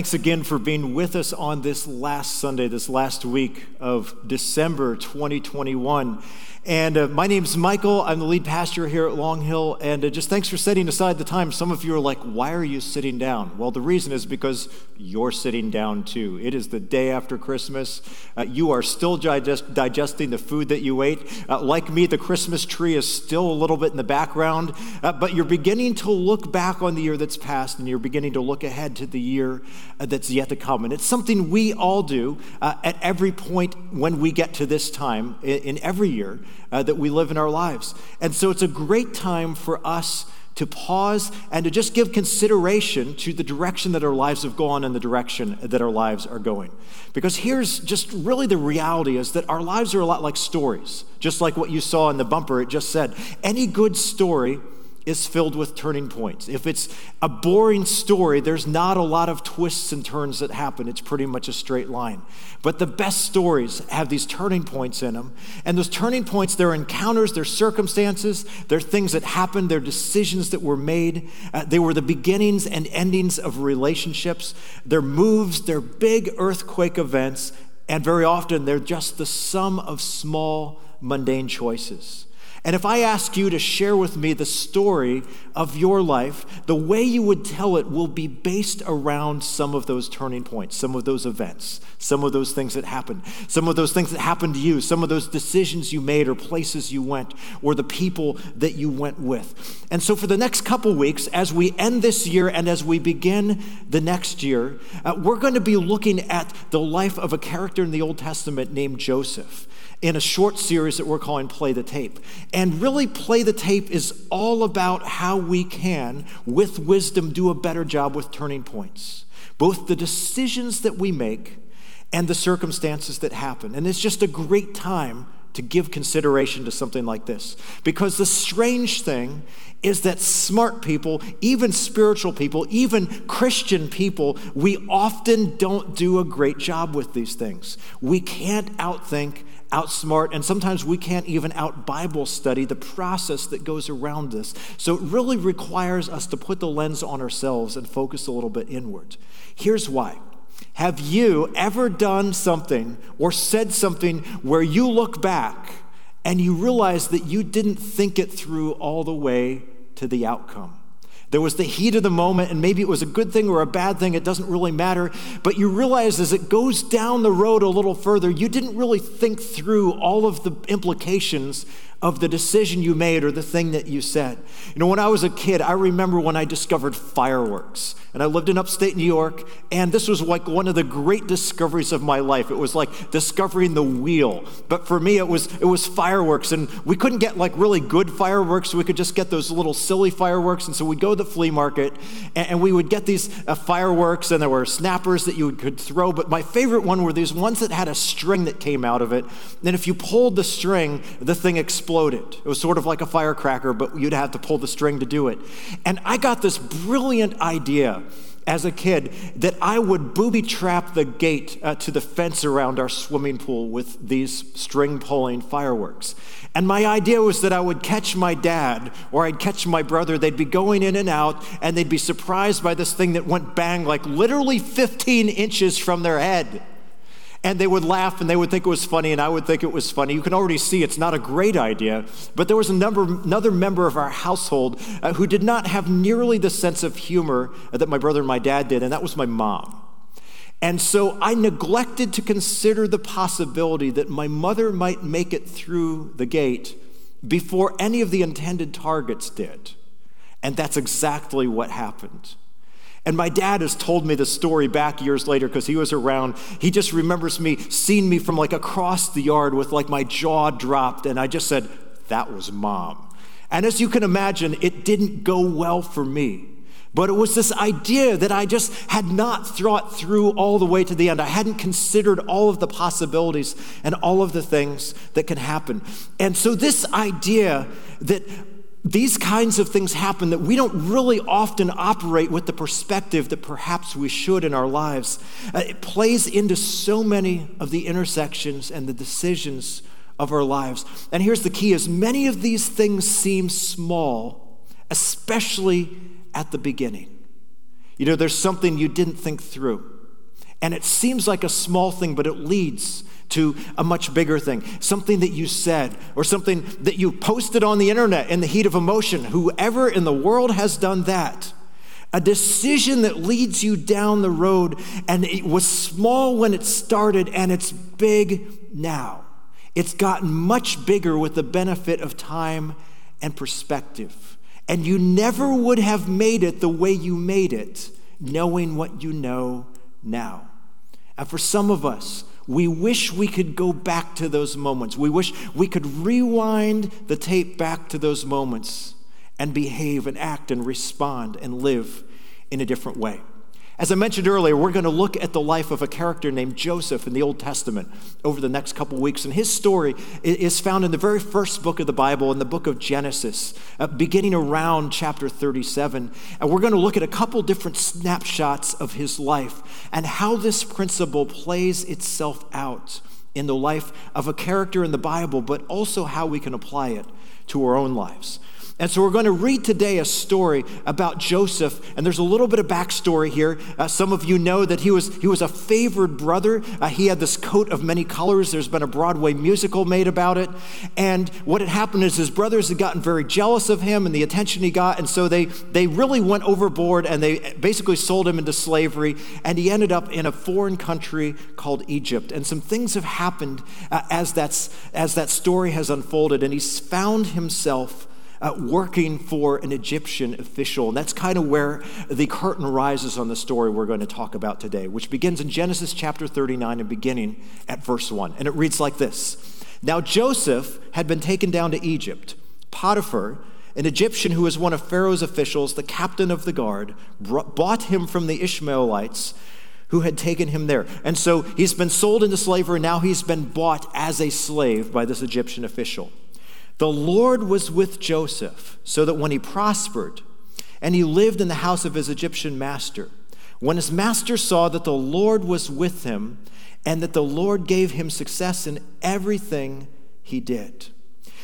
Thanks again for being with us on this last Sunday, this last week of December 2021. And uh, my name's Michael. I'm the lead pastor here at Long Hill. And uh, just thanks for setting aside the time. Some of you are like, why are you sitting down? Well, the reason is because you're sitting down too. It is the day after Christmas. Uh, you are still digest- digesting the food that you ate. Uh, like me, the Christmas tree is still a little bit in the background. Uh, but you're beginning to look back on the year that's passed and you're beginning to look ahead to the year uh, that's yet to come. And it's something we all do at every point when we get to this time in, in every year uh, that we live in our lives. And so it's a great time for us to pause and to just give consideration to the direction that our lives have gone and the direction that our lives are going. Because here's just really the reality is that our lives are a lot like stories, just like what you saw in the bumper, it just said. Any good story is filled with turning points. If it's a boring story, there's not a lot of twists and turns that happen. It's pretty much a straight line. But the best stories have these turning points in them. And those turning points, they're encounters, they're circumstances, they're things that happened, they're decisions that were made. Uh, they were the beginnings and endings of relationships. They're moves, they're big earthquake events, and very often they're just the sum of small, mundane choices. And if I ask you to share with me the story of your life, the way you would tell it will be based around some of those turning points, some of those events, some of those things that happened, some of those things that happened to you, some of those decisions you made or places you went or the people that you went with. And so for the next couple weeks, as we end this year and as we begin the next year, uh, we're going to be looking at the life of a character in the Old Testament named Joseph in a short series that we're calling Play the Tape. And really, Play the Tape is all about how we can, with wisdom, do a better job with turning points, both the decisions that we make and the circumstances that happen. And it's just a great time to give consideration to something like this. Because the strange thing is that smart people, even spiritual people, even Christian people, we often don't do a great job with these things. We can't outthink outsmart, and sometimes we can't even out Bible study the process that goes around this. So it really requires us to put the lens on ourselves and focus a little bit inward. Here's why. Have you ever done something or said something where you look back and you realize that you didn't think it through all the way to the outcome? There was the heat of the moment, and maybe it was a good thing or a bad thing, it doesn't really matter. But you realize as it goes down the road a little further, you didn't really think through all of the implications of the decision you made or the thing that you said. You know, when I was a kid, I remember when I discovered fireworks. And I lived in upstate New York, and this was like one of the great discoveries of my life. It was like discovering the wheel. But for me, it was it was fireworks, and we couldn't get like really good fireworks. We could just get those little silly fireworks. And so we'd go to the flea market, and, and we would get these uh, fireworks, and there were snappers that you could throw. But my favorite one were these ones that had a string that came out of it. And if you pulled the string, the thing exploded. It was sort of like a firecracker, but you'd have to pull the string to do it. And I got this brilliant idea as a kid that I would booby trap the gate uh, to the fence around our swimming pool with these string pulling fireworks. And my idea was that I would catch my dad or I'd catch my brother. They'd be going in and out and they'd be surprised by this thing that went bang like literally 15 inches from their head. And they would laugh and they would think it was funny, and I would think it was funny. You can already see it's not a great idea, but there was number, another member of our household uh, who did not have nearly the sense of humor that my brother and my dad did, and that was my mom. And so I neglected to consider the possibility that my mother might make it through the gate before any of the intended targets did. And that's exactly what happened. And my dad has told me the story back years later because he was around. He just remembers me seeing me from like across the yard with like my jaw dropped. And I just said, That was mom. And as you can imagine, it didn't go well for me. But it was this idea that I just had not thought through all the way to the end. I hadn't considered all of the possibilities and all of the things that can happen. And so, this idea that these kinds of things happen that we don't really often operate with the perspective that perhaps we should in our lives. Uh, it plays into so many of the intersections and the decisions of our lives. And here's the key is many of these things seem small, especially at the beginning. You know, there's something you didn't think through. And it seems like a small thing, but it leads to a much bigger thing. Something that you said or something that you posted on the internet in the heat of emotion. Whoever in the world has done that. A decision that leads you down the road, and it was small when it started, and it's big now. It's gotten much bigger with the benefit of time and perspective. And you never would have made it the way you made it, knowing what you know now. And for some of us, we wish we could go back to those moments. We wish we could rewind the tape back to those moments and behave and act and respond and live in a different way. As I mentioned earlier, we're going to look at the life of a character named Joseph in the Old Testament over the next couple weeks. And his story is found in the very first book of the Bible, in the book of Genesis, uh, beginning around chapter 37. And we're going to look at a couple different snapshots of his life and how this principle plays itself out in the life of a character in the Bible, but also how we can apply it to our own lives. And so we're going to read today a story about Joseph, and there's a little bit of backstory here. Uh, some of you know that he was, he was a favored brother. Uh, he had this coat of many colors. There's been a Broadway musical made about it. And what had happened is his brothers had gotten very jealous of him and the attention he got, and so they, they really went overboard and they basically sold him into slavery, and he ended up in a foreign country called Egypt. And some things have happened uh, as, that's, as that story has unfolded, and he's found himself uh, working for an Egyptian official. And that's kind of where the curtain rises on the story we're going to talk about today, which begins in Genesis chapter 39 and beginning at verse 1. And it reads like this Now Joseph had been taken down to Egypt. Potiphar, an Egyptian who was one of Pharaoh's officials, the captain of the guard, bought him from the Ishmaelites who had taken him there. And so he's been sold into slavery, now he's been bought as a slave by this Egyptian official. The Lord was with Joseph, so that when he prospered and he lived in the house of his Egyptian master, when his master saw that the Lord was with him and that the Lord gave him success in everything he did.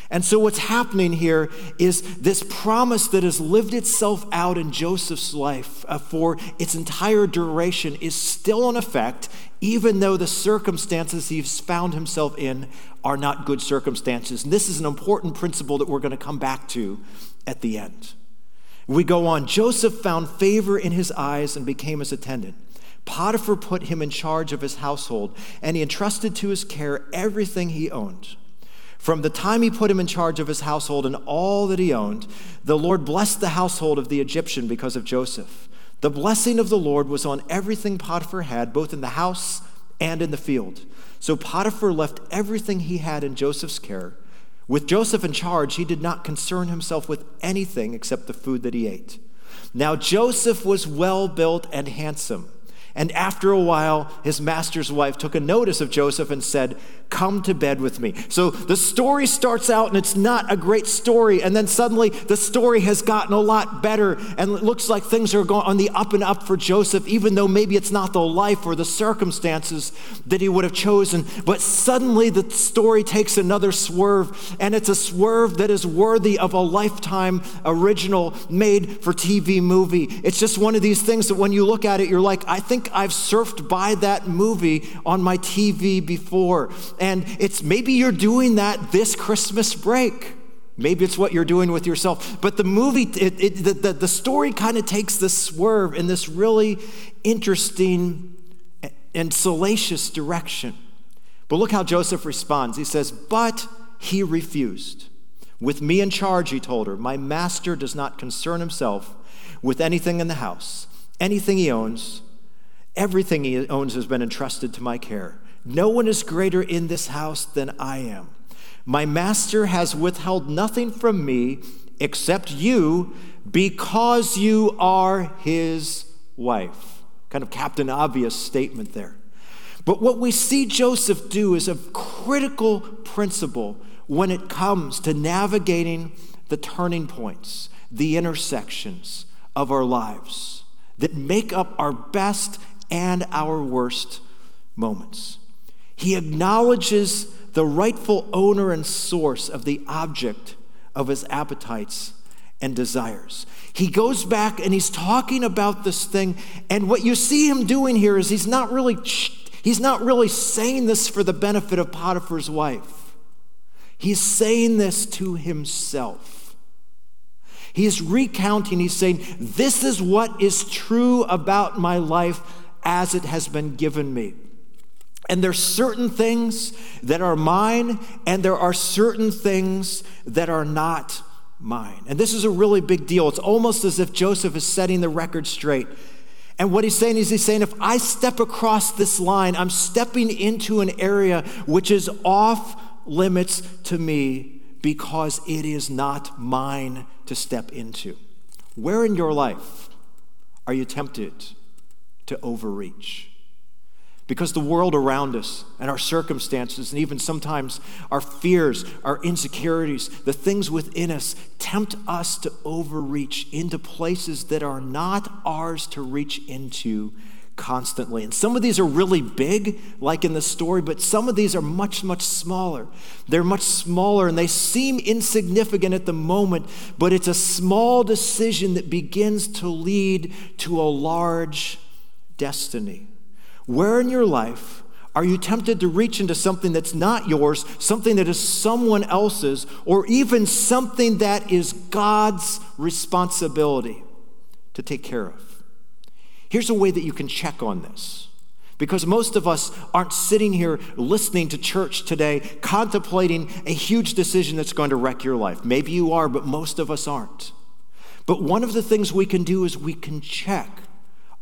And so, what's happening here is this promise that has lived itself out in Joseph's life uh, for its entire duration is still in effect, even though the circumstances he's found himself in are not good circumstances. And this is an important principle that we're going to come back to at the end. We go on Joseph found favor in his eyes and became his attendant. Potiphar put him in charge of his household, and he entrusted to his care everything he owned. From the time he put him in charge of his household and all that he owned, the Lord blessed the household of the Egyptian because of Joseph. The blessing of the Lord was on everything Potiphar had, both in the house and in the field. So Potiphar left everything he had in Joseph's care. With Joseph in charge, he did not concern himself with anything except the food that he ate. Now Joseph was well built and handsome. And after a while, his master's wife took a notice of Joseph and said, Come to bed with me. So the story starts out and it's not a great story. And then suddenly the story has gotten a lot better. And it looks like things are going on the up and up for Joseph, even though maybe it's not the life or the circumstances that he would have chosen. But suddenly the story takes another swerve. And it's a swerve that is worthy of a lifetime original made for TV movie. It's just one of these things that when you look at it, you're like, I think I've surfed by that movie on my TV before. And it's maybe you're doing that this Christmas break. Maybe it's what you're doing with yourself. But the movie, it, it, the, the, the story kind of takes this swerve in this really interesting and salacious direction. But look how Joseph responds. He says, But he refused. With me in charge, he told her, my master does not concern himself with anything in the house. Anything he owns Everything he owns has been entrusted to my care. No one is greater in this house than I am. My master has withheld nothing from me except you because you are his wife. Kind of Captain Obvious statement there. But what we see Joseph do is a critical principle when it comes to navigating the turning points, the intersections of our lives that make up our best and our worst moments. He acknowledges the rightful owner and source of the object of his appetites and desires. He goes back and he's talking about this thing, and what you see him doing here is he's not really he's not really saying this for the benefit of Potiphar's wife. He's saying this to himself. He's recounting, he's saying, This is what is true about my life as it has been given me. And there's certain things that are mine, and there are certain things that are not mine. And this is a really big deal. It's almost as if Joseph is setting the record straight. And what he's saying is, he's saying, if I step across this line, I'm stepping into an area which is off limits to me because it is not mine to step into. Where in your life are you tempted to overreach? Because the world around us and our circumstances, and even sometimes our fears, our insecurities, the things within us tempt us to overreach into places that are not ours to reach into constantly. And some of these are really big, like in the story, but some of these are much, much smaller. They're much smaller and they seem insignificant at the moment, but it's a small decision that begins to lead to a large destiny. Where in your life are you tempted to reach into something that's not yours, something that is someone else's, or even something that is God's responsibility to take care of? Here's a way that you can check on this. Because most of us aren't sitting here listening to church today, contemplating a huge decision that's going to wreck your life. Maybe you are, but most of us aren't. But one of the things we can do is we can check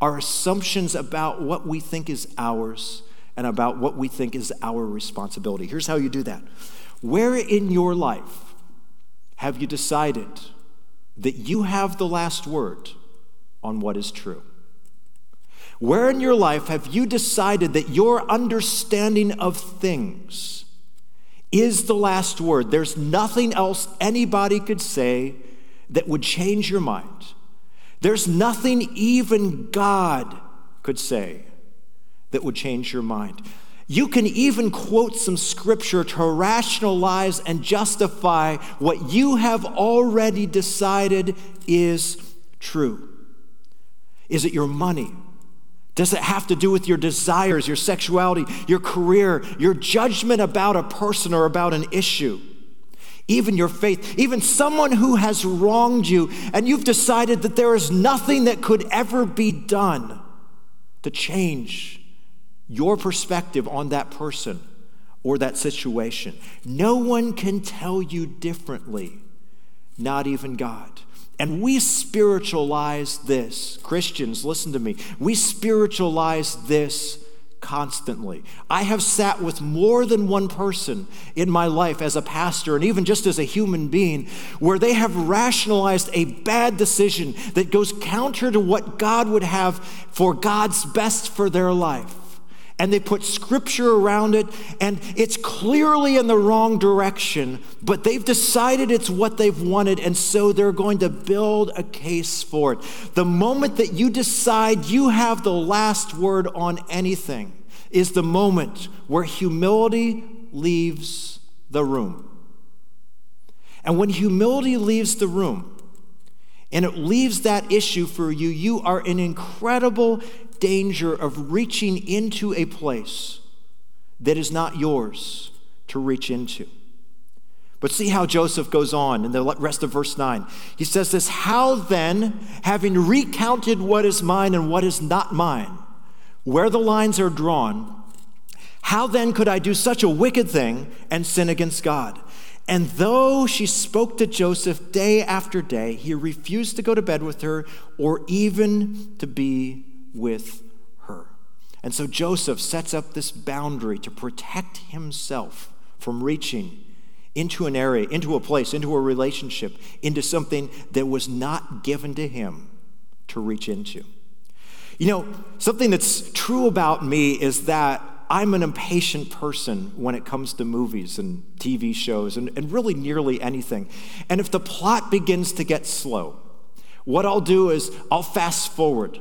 our assumptions about what we think is ours and about what we think is our responsibility. Here's how you do that. Where in your life have you decided that you have the last word on what is true? Where in your life have you decided that your understanding of things is the last word? There's nothing else anybody could say that would change your mind. There's nothing even God could say that would change your mind. You can even quote some scripture to rationalize and justify what you have already decided is true. Is it your money? Does it have to do with your desires, your sexuality, your career, your judgment about a person or about an issue? Even your faith, even someone who has wronged you, and you've decided that there is nothing that could ever be done to change your perspective on that person or that situation. No one can tell you differently, not even God. And we spiritualize this. Christians, listen to me. We spiritualize this constantly. I have sat with more than one person in my life as a pastor and even just as a human being where they have rationalized a bad decision that goes counter to what God would have for God's best for their life. And they put scripture around it, and it's clearly in the wrong direction, but they've decided it's what they've wanted, and so they're going to build a case for it. The moment that you decide you have the last word on anything is the moment where humility leaves the room. And when humility leaves the room, and it leaves that issue for you, you are in incredible danger of reaching into a place that is not yours to reach into. But see how Joseph goes on in the rest of verse 9. He says this How then, having recounted what is mine and what is not mine, where the lines are drawn, how then could I do such a wicked thing and sin against God? And though she spoke to Joseph day after day, he refused to go to bed with her or even to be with her. And so Joseph sets up this boundary to protect himself from reaching into an area, into a place, into a relationship, into something that was not given to him to reach into. You know, something that's true about me is that I'm an impatient person when it comes to movies and TV shows and, and really nearly anything. And if the plot begins to get slow, what I'll do is I'll fast forward.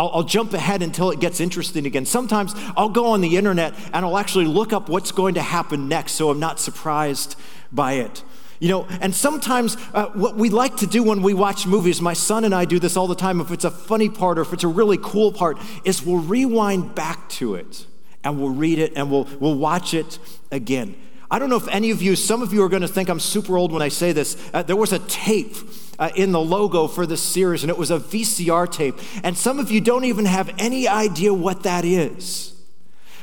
I'll, I'll, jump ahead until it gets interesting again. Sometimes I'll go on the internet and I'll actually look up what's going to happen next so I'm not surprised by it. You know, and sometimes uh, what we like to do when we watch movies, my son and I do this all the time, if it's a funny part or if it's a really cool part, is we'll rewind back to it and we'll read it and we'll, we'll watch it again. I don't know if any of you, some of you are going to think I'm super old when I say this. Uh, there was a tape uh, in the logo for this series, and it was a VCR tape. And some of you don't even have any idea what that is.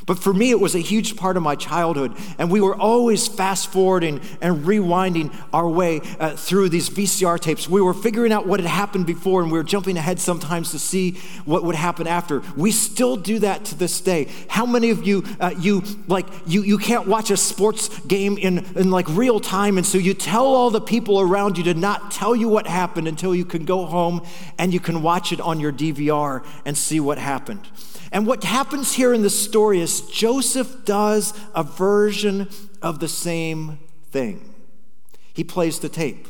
But for me, it was a huge part of my childhood. And we were always fast forwarding and rewinding our way uh, through these VCR tapes. We were figuring out what had happened before, and we were jumping ahead sometimes to see what would happen after. We still do that to this day. How many of you, uh, you like, you, you can't watch a sports game in, in like real time, and so you tell all the people around you to not tell you what happened until you can go home and you can watch it on your DVR and see what happened. And what happens here in the story is Joseph does a version of the same thing. He plays the tape.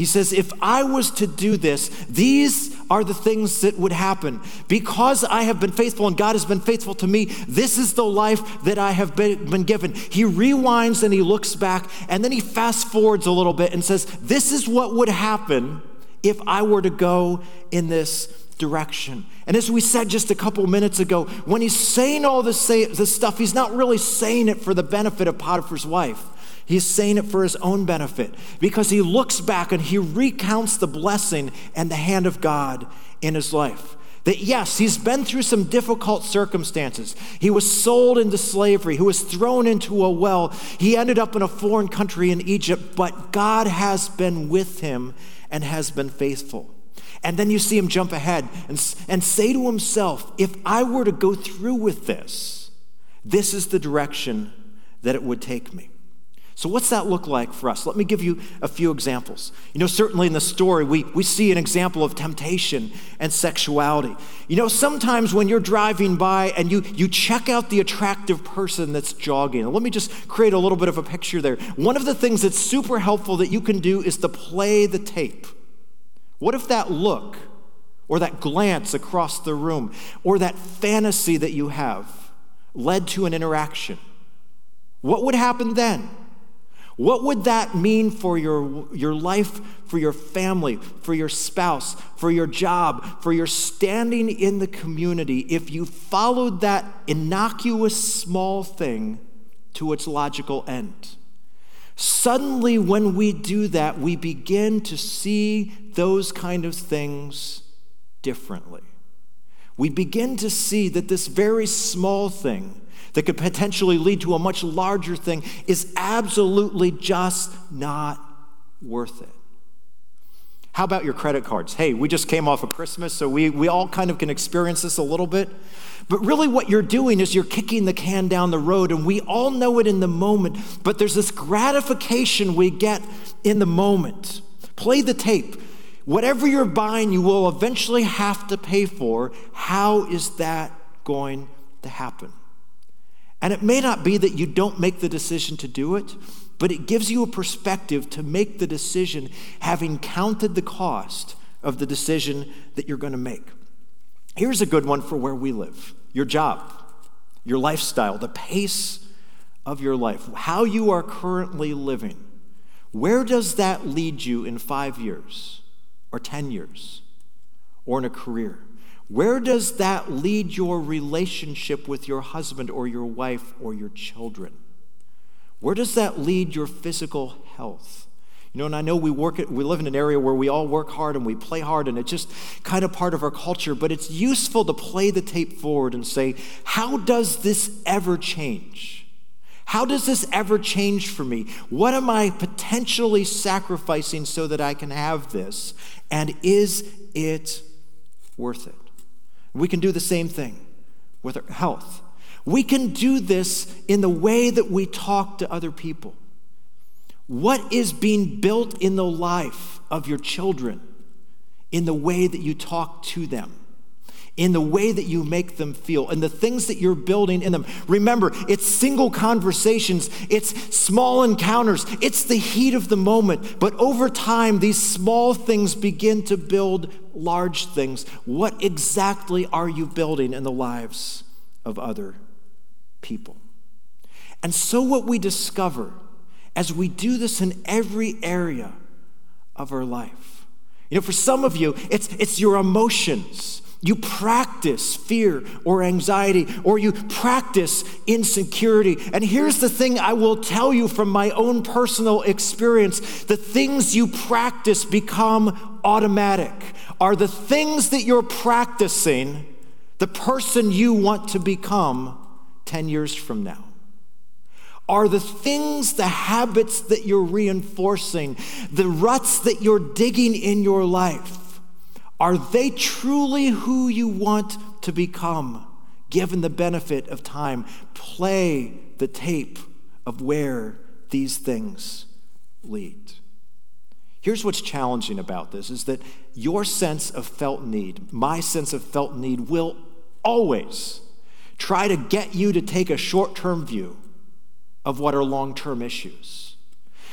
He says, If I was to do this, these are the things that would happen. Because I have been faithful and God has been faithful to me, this is the life that I have been, given. He rewinds and he looks back and then he fast forwards a little bit and says, This is what would happen if I were to go in this direction. And as we said just a couple minutes ago, when he's saying all this, say, this stuff, he's not really saying it for the benefit of Potiphar's wife. He's saying it for his own benefit because he looks back and he recounts the blessing and the hand of God in his life. That yes, he's been through some difficult circumstances. He was sold into slavery, he was thrown into a well, he ended up in a foreign country in Egypt, but God has been with him and has been faithful. And then you see him jump ahead and, and say to himself, if I were to go through with this, this is the direction that it would take me. So, what's that look like for us? Let me give you a few examples. You know, certainly in the story, we, we see an example of temptation and sexuality. You know, sometimes when you're driving by and you, you check out the attractive person that's jogging, let me just create a little bit of a picture there. One of the things that's super helpful that you can do is to play the tape. What if that look or that glance across the room or that fantasy that you have led to an interaction? What would happen then? What would that mean for your, your life, for your family, for your spouse, for your job, for your standing in the community if you followed that innocuous small thing to its logical end? Suddenly, when we do that, we begin to see those kind of things differently. We begin to see that this very small thing that could potentially lead to a much larger thing is absolutely just not worth it. How about your credit cards? Hey, we just came off of Christmas, so we, we all kind of can experience this a little bit. But really, what you're doing is you're kicking the can down the road, and we all know it in the moment, but there's this gratification we get in the moment. Play the tape. Whatever you're buying, you will eventually have to pay for. How is that going to happen? And it may not be that you don't make the decision to do it, but it gives you a perspective to make the decision having counted the cost of the decision that you're going to make. Here's a good one for where we live your job, your lifestyle, the pace of your life, how you are currently living. Where does that lead you in five years or 10 years or in a career? Where does that lead your relationship with your husband or your wife or your children? Where does that lead your physical health? You know, and I know we work at, we live in an area where we all work hard and we play hard, and it's just kind of part of our culture, but it's useful to play the tape forward and say, how does this ever change? How does this ever change for me? What am I potentially sacrificing so that I can have this? And is it worth it? We can do the same thing with our health. We can do this in the way that we talk to other people. What is being built in the life of your children in the way that you talk to them? in the way that you make them feel and the things that you're building in them. Remember, it's single conversations, it's small encounters, it's the heat of the moment. But over time, these small things begin to build large things. What exactly are you building in the lives of other people? And so, what we discover as we do this in every area of our life. You know, for some of you, it's, it's your emotions. You practice fear or anxiety, or you practice insecurity. And here's the thing I will tell you from my own personal experience the things you practice become automatic. Are the things that you're practicing the person you want to become 10 years from now? Are the things, the habits that you're reinforcing, the ruts that you're digging in your life, are they truly who you want to become, given the benefit of time? Play the tape of where these things lead. Here's what's challenging about this is that your sense of felt need, my sense of felt need, will always try to get you to take a short term view of what are long term issues.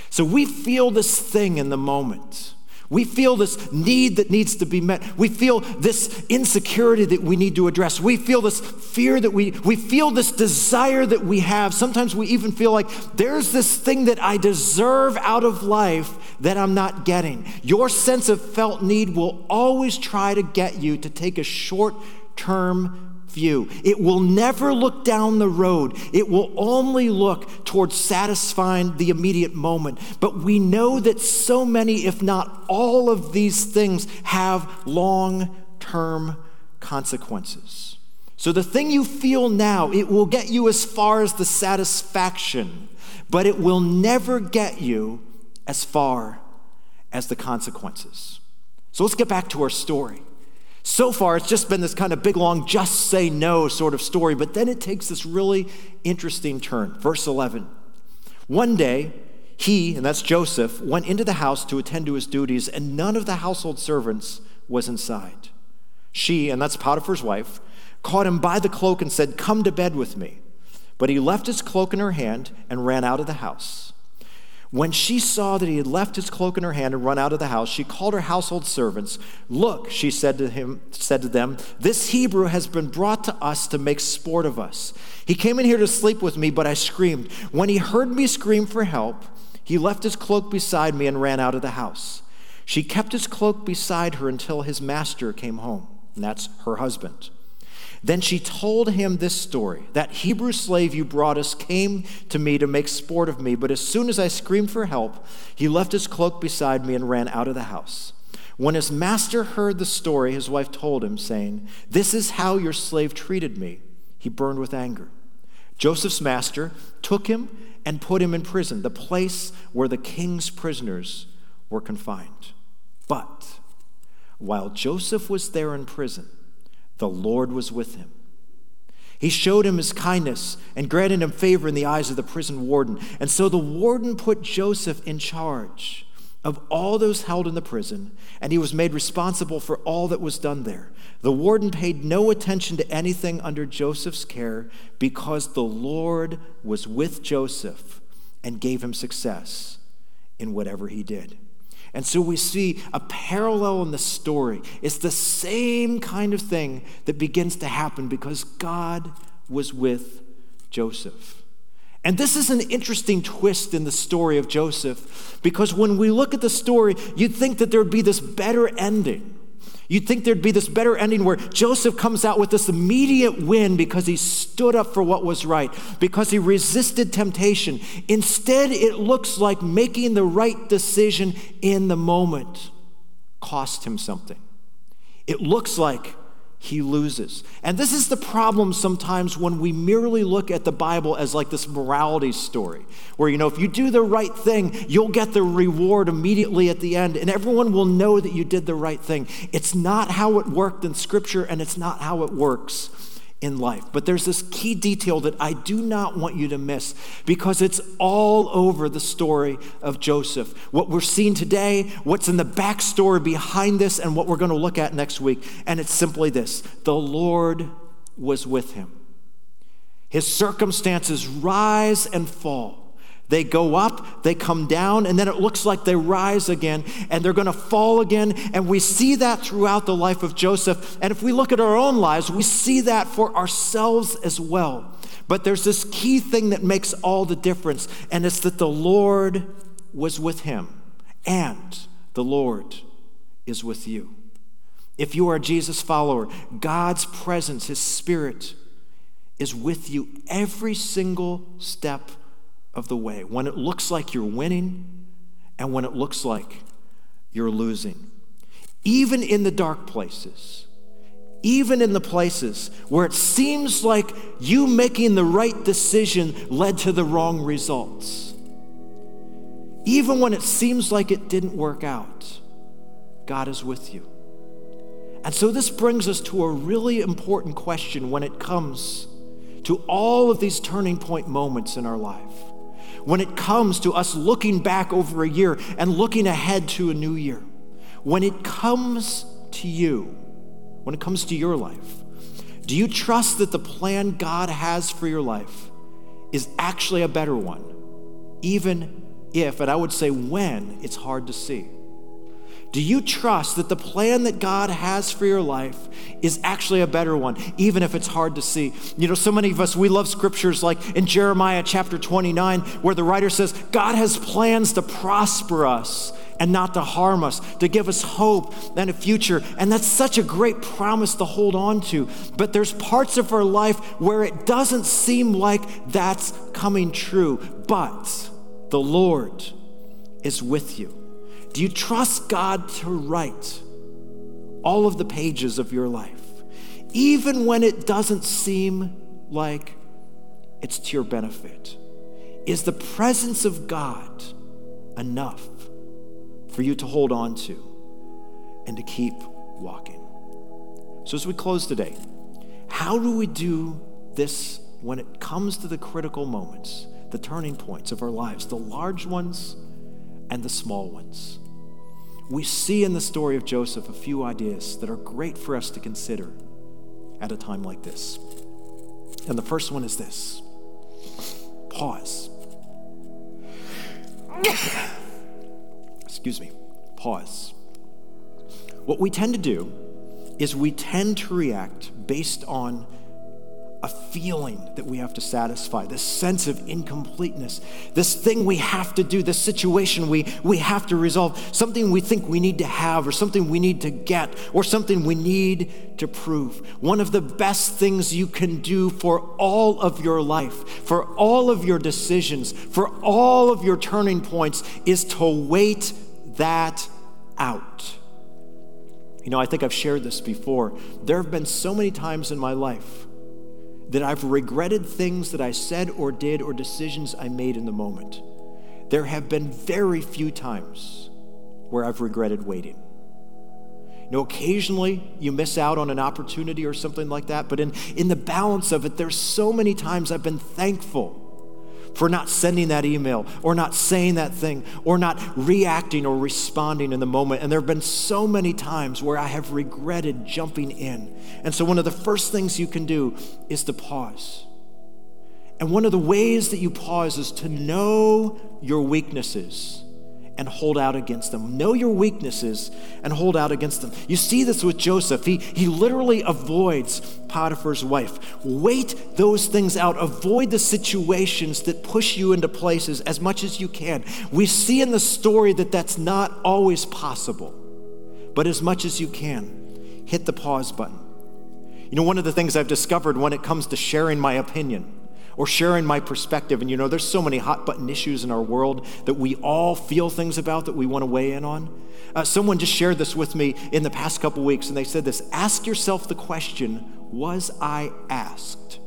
So we feel this thing in the moment. We feel this need that needs to be met. We feel this insecurity that we need to address. We feel this fear that we, we feel this desire that we have. Sometimes we even feel like there's this thing that I deserve out of life that I'm not getting. Your sense of felt need will always try to get you to take a short term view. It will never look down the road, it will only look towards satisfying the immediate moment. But we know that so many, if not all of these things, have long term consequences. So the thing you feel now, it will get you as far as the satisfaction, but it will never get you as far as the consequences. So let's get back to our story. So far, it's just been this kind of big, long, just say no sort of story, but then it takes this really interesting turn. Verse 11. One day, he, and that's Joseph, went into the house to attend to his duties, and none of the household servants was inside. She, and that's Potiphar's wife, caught him by the cloak and said, Come to bed with me. But he left his cloak in her hand and ran out of the house. When she saw that he had left his cloak in her hand and run out of the house, she called her household servants. Look, she said to him, said to them, this Hebrew has been brought to us to make sport of us. He came in here to sleep with me, but I screamed. When he heard me scream for help, he left his cloak beside me and ran out of the house. She kept his cloak beside her until his master came home, and that's her husband. Then she told him this story That Hebrew slave you brought us came to me to make sport of me, but as soon as I screamed for help, he left his cloak beside me and ran out of the house. When his master heard the story, his wife told him, saying, This is how your slave treated me. He burned with anger. Joseph's master took him and put him in prison, the place where the king's prisoners were confined. But while Joseph was there in prison, the Lord was with him. He showed him his kindness and granted him favor in the eyes of the prison warden. And so the warden put Joseph in charge of all those held in the prison, and he was made responsible for all that was done there. The warden paid no attention to anything under Joseph's care because the Lord was with Joseph and gave him success in whatever he did. And so we see a parallel in the story. It's the same kind of thing that begins to happen because God was with Joseph. And this is an interesting twist in the story of Joseph because when we look at the story, you'd think that there would be this better ending. You'd think there'd be this better ending where Joseph comes out with this immediate win because he stood up for what was right, because he resisted temptation. Instead, it looks like making the right decision in the moment cost him something. It looks like he loses. And this is the problem sometimes when we merely look at the Bible as like this morality story, where, you know, if you do the right thing, you'll get the reward immediately at the end, and everyone will know that you did the right thing. It's not how it worked in Scripture, and it's not how it works in life. But there's this key detail that I do not want you to miss because it's all over the story of Joseph. What we're seeing today, what's in the backstory behind this, and what we're going to look at next week. And it's simply this the Lord was with him. His circumstances rise and fall. They go up, they come down, and then it looks like they rise again, and they're going to fall again. And we see that throughout the life of Joseph. And if we look at our own lives, we see that for ourselves as well. But there's this key thing that makes all the difference, and it's that the Lord was with him, and the Lord is with you. If you are a Jesus follower, God's presence, His Spirit, is with you every single step of the way, when it looks like you're winning and when it looks like you're losing. Even in the dark places, even in the places where it seems like you making the right decision led to the wrong results, even when it seems like it didn't work out, God is with you. And so this brings us to a really important question when it comes to all of these turning point moments in our life when it comes to us looking back over a year and looking ahead to a new year, when it comes to you, when it comes to your life, do you trust that the plan God has for your life is actually a better one, even if, and I would say when, it's hard to see? Do you trust that the plan that God has for your life is actually a better one, even if it's hard to see? You know, so many of us, we love scriptures like in Jeremiah chapter 29, where the writer says, God has plans to prosper us and not to harm us, to give us hope and a future. And that's such a great promise to hold on to. But there's parts of our life where it doesn't seem like that's coming true. But the Lord is with you. Do you trust God to write all of the pages of your life, even when it doesn't seem like it's to your benefit? Is the presence of God enough for you to hold on to and to keep walking? So, as we close today, how do we do this when it comes to the critical moments, the turning points of our lives, the large ones and the small ones? We see in the story of Joseph a few ideas that are great for us to consider at a time like this. And the first one is this pause. Excuse me, pause. What we tend to do is we tend to react based on a feeling that we have to satisfy, this sense of incompleteness, this thing we have to do, this situation we, we have to resolve, something we think we need to have, or something we need to get, or something we need to prove. One of the best things you can do for all of your life, for all of your decisions, for all of your turning points is to wait that out. You know, I think I've shared this before. There have been so many times in my life that I've regretted things that I said or did or decisions I made in the moment. There have been very few times where I've regretted waiting. You know, occasionally you miss out on an opportunity or something like that, but in, in the balance of it, there's so many times I've been thankful for not sending that email or not saying that thing or not reacting or responding in the moment. And there have been so many times where I have regretted jumping in. And so, one of the first things you can do is to pause. And one of the ways that you pause is to know your weaknesses and hold out against them. Know your weaknesses and hold out against them. You see this with Joseph. He, he literally avoids Potiphar's wife. Wait those things out. Avoid the situations that push you into places as much as you can. We see in the story that that's not always possible, but as much as you can, hit the pause button. You know, one of the things I've discovered when it comes to sharing my opinion or sharing my perspective. And you know, there's so many hot button issues in our world that we all feel things about that we want to weigh in on. Uh, someone just shared this with me in the past couple weeks, and they said this Ask yourself the question Was I asked?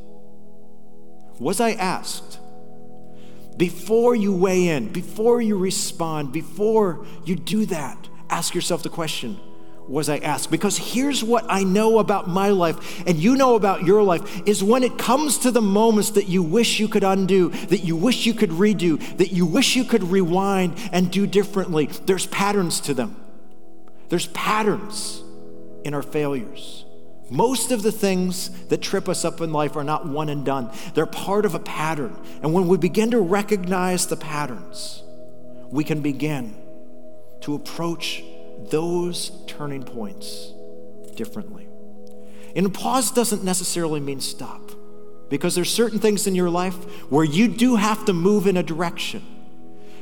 Was I asked? Before you weigh in, before you respond, before you do that, ask yourself the question was I asked? Because here's what I know about my life, and you know about your life, is when it comes to the moments that you wish you could undo, that you wish you could redo, that you wish you could rewind and do differently, there's patterns to them. There's patterns in our failures. Most of the things that trip us up in life are not one and done, they're part of a pattern. And when we begin to recognize the patterns, we can begin to approach those turning points differently. And pause doesn't necessarily mean stop, because there's certain things in your life where you do have to move in a direction.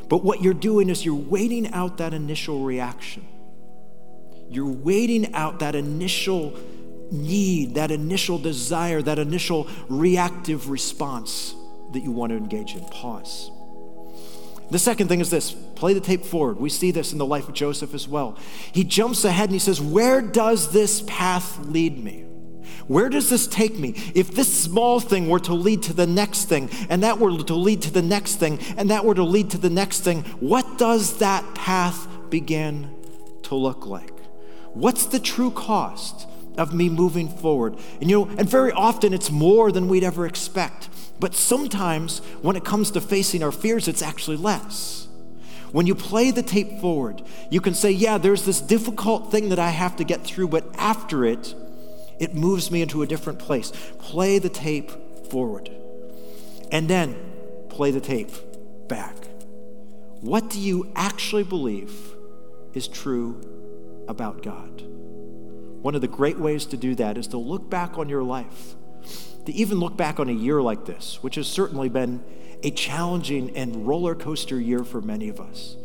But what you're doing is you're waiting out that initial reaction. You're waiting out that initial need, that initial desire, that initial reactive response that you want to engage in. Pause. The second thing is this play the tape forward. We see this in the life of Joseph as well. He jumps ahead and he says, Where does this path lead me? Where does this take me? If this small thing were to lead to the next thing, and that were to lead to the next thing, and that were to lead to the next thing, what does that path begin to look like? What's the true cost of me moving forward? And you know, and very often it's more than we'd ever expect. But sometimes when it comes to facing our fears, it's actually less. When you play the tape forward, you can say, Yeah, there's this difficult thing that I have to get through, but after it, it moves me into a different place. Play the tape forward. And then play the tape back. What do you actually believe is true about God? One of the great ways to do that is to look back on your life, to even look back on a year like this, which has certainly been a challenging and roller coaster year for many of us,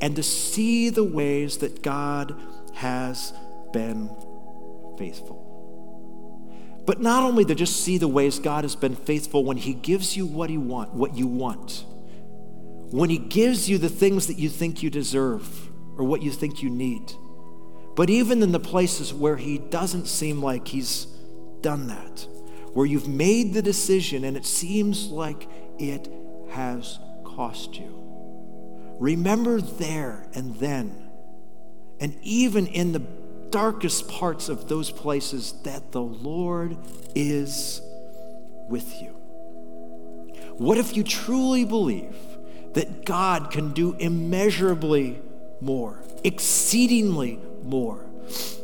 and to see the ways that God has been faithful. But not only to just see the ways God has been faithful when He gives you what He want, what you want, when He gives you the things that you think you deserve or what you think you need but even in the places where He doesn't seem like He's done that, where you've made the decision and it seems like it has cost you, remember there and then, and even in the darkest parts of those places, that the Lord is with you. What if you truly believe that God can do immeasurably more, exceedingly more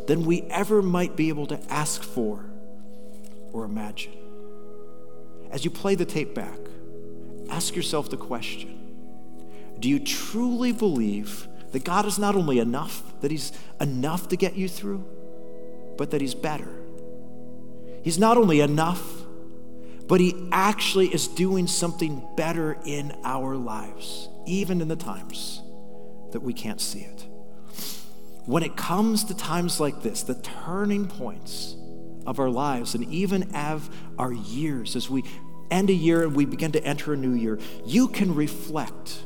than we ever might be able to ask for or imagine. As you play the tape back, ask yourself the question Do you truly believe that God is not only enough, that He's enough to get you through, but that He's better? He's not only enough, but He actually is doing something better in our lives, even in the times that we can't see it when it comes to times like this, the turning points of our lives, and even of our years, as we end a year and we begin to enter a new year, you can reflect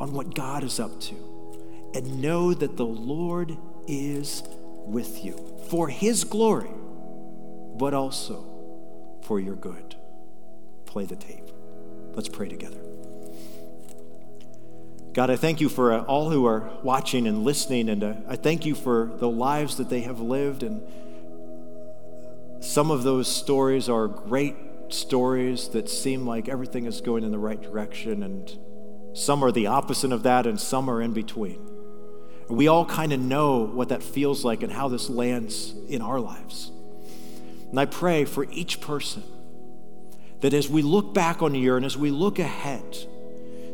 on what God is up to and know that the Lord is with you for his glory, but also for your good. Play the tape. Let's pray together. God, I thank you for uh, all who are watching and listening, and uh, I thank you for the lives that they have lived. And some of those stories are great stories that seem like everything is going in the right direction, and some are the opposite of that, and some are in between. We all kind of know what that feels like and how this lands in our lives. And I pray for each person that as we look back on the year and as we look ahead,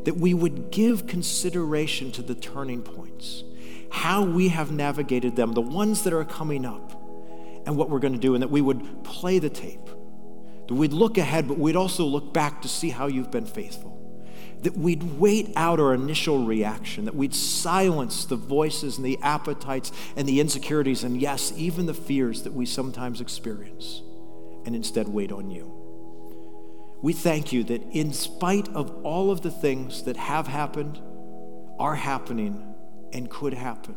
that we would give consideration to the turning points, how we have navigated them, the ones that are coming up, and what we're going to do, and that we would play the tape. That we'd look ahead, but we'd also look back to see how you've been faithful. That we'd wait out our initial reaction, that we'd silence the voices and the appetites and the insecurities, and yes, even the fears that we sometimes experience, and instead wait on you. We thank you that in spite of all of the things that have happened, are happening, and could happen,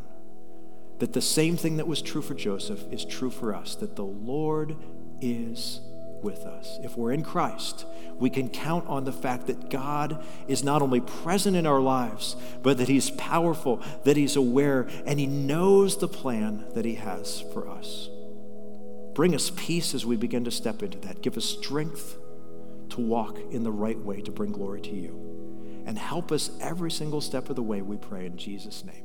that the same thing that was true for Joseph is true for us, that the Lord is with us. If we're in Christ, we can count on the fact that God is not only present in our lives, but that He's powerful, that He's aware, and He knows the plan that He has for us. Bring us peace as we begin to step into that. Give us strength to walk in the right way to bring glory to you. And help us every single step of the way, we pray in Jesus' name.